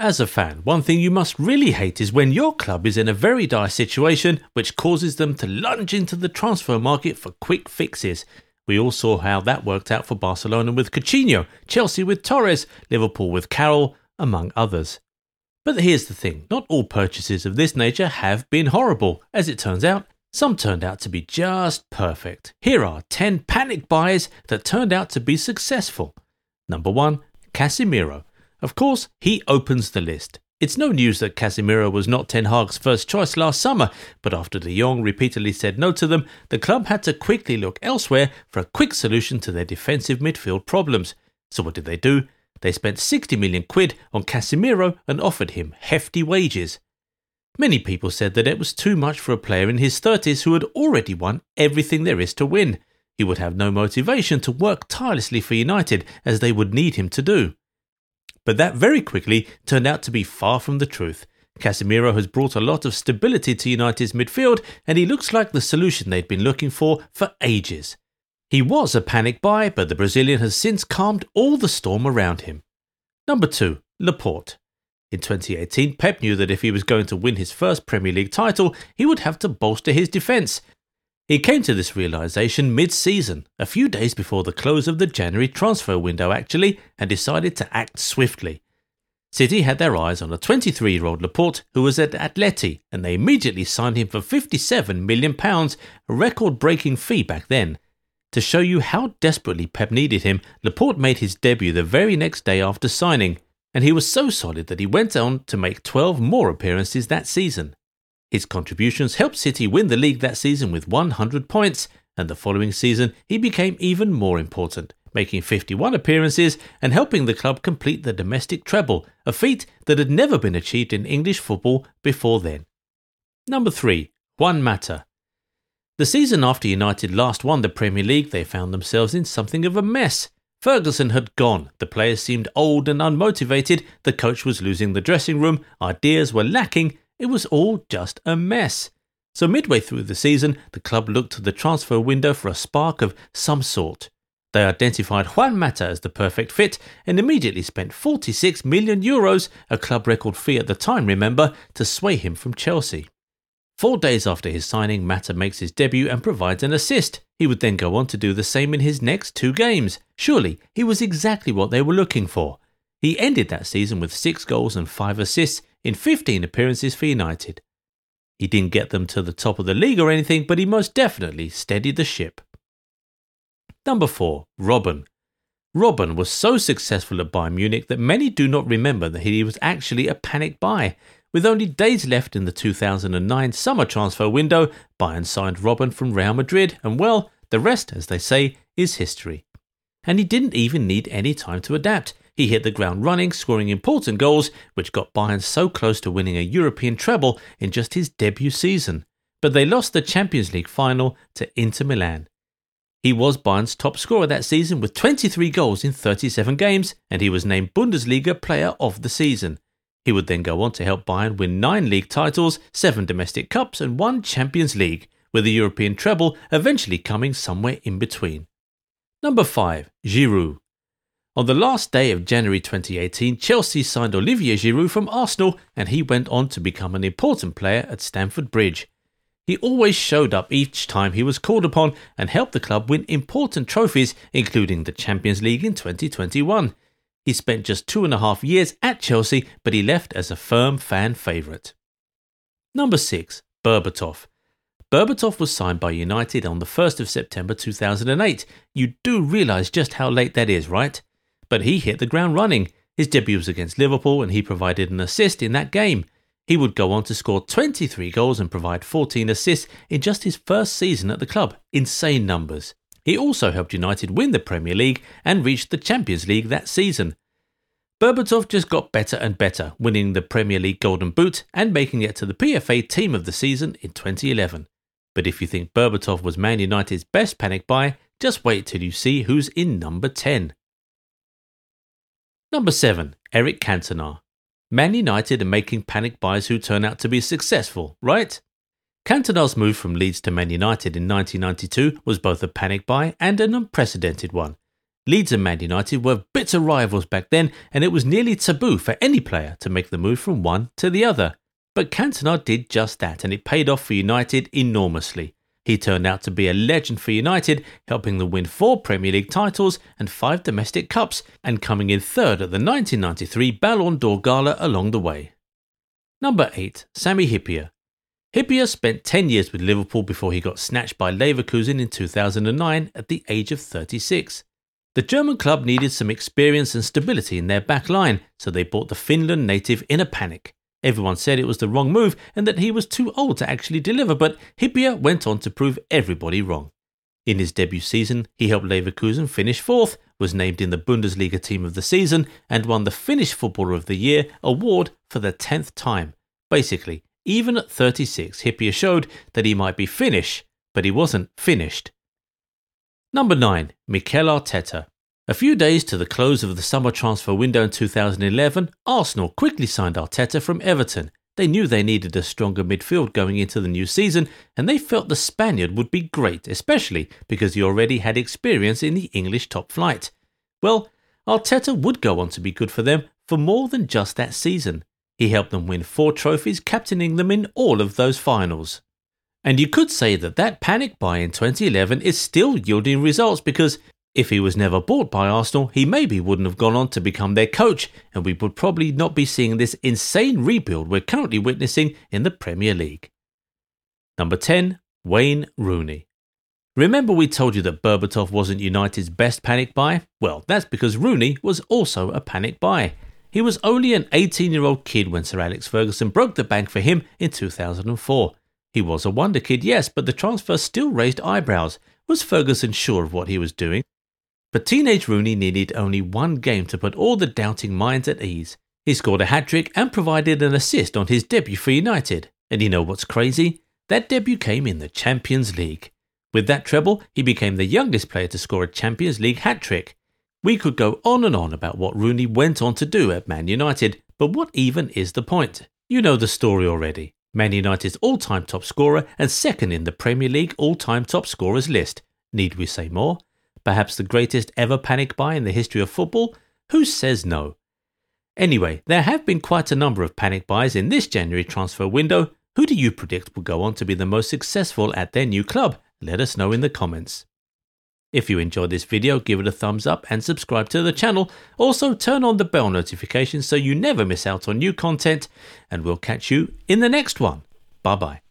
As a fan, one thing you must really hate is when your club is in a very dire situation which causes them to lunge into the transfer market for quick fixes. We all saw how that worked out for Barcelona with Coutinho, Chelsea with Torres, Liverpool with Carroll, among others. But here's the thing not all purchases of this nature have been horrible. As it turns out, some turned out to be just perfect. Here are 10 panic buys that turned out to be successful. Number 1 Casemiro. Of course, he opens the list. It's no news that Casemiro was not Ten Hag's first choice last summer, but after de Jong repeatedly said no to them, the club had to quickly look elsewhere for a quick solution to their defensive midfield problems. So what did they do? They spent 60 million quid on Casemiro and offered him hefty wages. Many people said that it was too much for a player in his 30s who had already won everything there is to win. He would have no motivation to work tirelessly for United as they would need him to do. But that very quickly turned out to be far from the truth. Casemiro has brought a lot of stability to United's midfield, and he looks like the solution they'd been looking for for ages. He was a panic buy, but the Brazilian has since calmed all the storm around him. Number 2. Laporte. In 2018, Pep knew that if he was going to win his first Premier League title, he would have to bolster his defence, he came to this realization mid season, a few days before the close of the January transfer window, actually, and decided to act swiftly. City had their eyes on a 23 year old Laporte who was at Atleti, and they immediately signed him for £57 million, a record breaking fee back then. To show you how desperately Pep needed him, Laporte made his debut the very next day after signing, and he was so solid that he went on to make 12 more appearances that season. His contributions helped City win the league that season with 100 points, and the following season he became even more important, making 51 appearances and helping the club complete the domestic treble, a feat that had never been achieved in English football before then. Number 3. Juan Mata. The season after United last won the Premier League, they found themselves in something of a mess. Ferguson had gone, the players seemed old and unmotivated, the coach was losing the dressing room, ideas were lacking, it was all just a mess. So, midway through the season, the club looked to the transfer window for a spark of some sort. They identified Juan Mata as the perfect fit and immediately spent 46 million euros, a club record fee at the time, remember, to sway him from Chelsea. Four days after his signing, Mata makes his debut and provides an assist. He would then go on to do the same in his next two games. Surely, he was exactly what they were looking for. He ended that season with six goals and five assists, in 15 appearances for United. He didn't get them to the top of the league or anything, but he most definitely steadied the ship. Number 4. Robben. Robben was so successful at Bayern Munich that many do not remember that he was actually a panic buy. With only days left in the 2009 summer transfer window, Bayern signed Robben from Real Madrid, and well, the rest, as they say, is history. And he didn't even need any time to adapt. He hit the ground running, scoring important goals, which got Bayern so close to winning a European treble in just his debut season. But they lost the Champions League final to Inter Milan. He was Bayern's top scorer that season with 23 goals in 37 games, and he was named Bundesliga Player of the Season. He would then go on to help Bayern win nine league titles, seven domestic cups, and one Champions League, with the European treble eventually coming somewhere in between. Number 5. Giroud. On the last day of January 2018, Chelsea signed Olivier Giroud from Arsenal and he went on to become an important player at Stamford Bridge. He always showed up each time he was called upon and helped the club win important trophies, including the Champions League in 2021. He spent just two and a half years at Chelsea, but he left as a firm fan favourite. Number 6. Berbatov. Berbatov was signed by United on the 1st of September 2008. You do realise just how late that is, right? But he hit the ground running. His debut was against Liverpool and he provided an assist in that game. He would go on to score 23 goals and provide 14 assists in just his first season at the club. Insane numbers. He also helped United win the Premier League and reach the Champions League that season. Berbatov just got better and better, winning the Premier League Golden Boot and making it to the PFA Team of the Season in 2011. But if you think Berbatov was Man United's best panic buy, just wait till you see who's in number 10. Number 7. Eric Cantona. Man United are making panic buys who turn out to be successful, right? Cantona's move from Leeds to Man United in 1992 was both a panic buy and an unprecedented one. Leeds and Man United were bitter rivals back then, and it was nearly taboo for any player to make the move from one to the other. But Cantona did just that, and it paid off for United enormously. He turned out to be a legend for United, helping them win four Premier League titles and five domestic cups, and coming in third at the 1993 Ballon d'Or Gala along the way. Number 8. Sami Hyypiä. Hyypiä spent 10 years with Liverpool before he got snatched by Leverkusen in 2009 at the age of 36. The German club needed some experience and stability in their back line, so they bought the Finland native in a panic. Everyone said it was the wrong move and that he was too old to actually deliver, but Hyypiä went on to prove everybody wrong. In his debut season, he helped Leverkusen finish fourth, was named in the Bundesliga Team of the Season, and won the Finnish Footballer of the Year award for the 10th time. Basically, even at 36, Hyypiä showed that he might be Finnish, but he wasn't finished. Number 9. Mikel Arteta. A few days to the close of the summer transfer window in 2011, Arsenal quickly signed Arteta from Everton. They knew they needed a stronger midfield going into the new season, and they felt the Spaniard would be great, especially because he already had experience in the English top flight. Well, Arteta would go on to be good for them for more than just that season. He helped them win four trophies, captaining them in all of those finals. And you could say that that panic buy in 2011 is still yielding results because if he was never bought by Arsenal, he maybe wouldn't have gone on to become their coach, and we would probably not be seeing this insane rebuild we're currently witnessing in the Premier League. Number 10, Wayne Rooney. Remember we told you that Berbatov wasn't United's best panic buy? Well, that's because Rooney was also a panic buy. He was only an 18 year old kid when Sir Alex Ferguson broke the bank for him in 2004. He was a wonder kid, yes, but the transfer still raised eyebrows. Was Ferguson sure of what he was doing? But teenage Rooney needed only one game to put all the doubting minds at ease. He scored a hat trick and provided an assist on his debut for United. And you know what's crazy? That debut came in the Champions League. With that treble, he became the youngest player to score a Champions League hat trick. We could go on and on about what Rooney went on to do at Man United, but what even is the point? You know the story already. Man United's all time top scorer and second in the Premier League all time top scorers list. Need we say more? Perhaps the greatest ever panic buy in the history of football? Who says no? Anyway, there have been quite a number of panic buys in this January transfer window. Who do you predict will go on to be the most successful at their new club? Let us know in the comments. If you enjoyed this video, give it a thumbs up and subscribe to the channel. Also, turn on the bell notification so you never miss out on new content, and we'll catch you in the next one. Bye bye.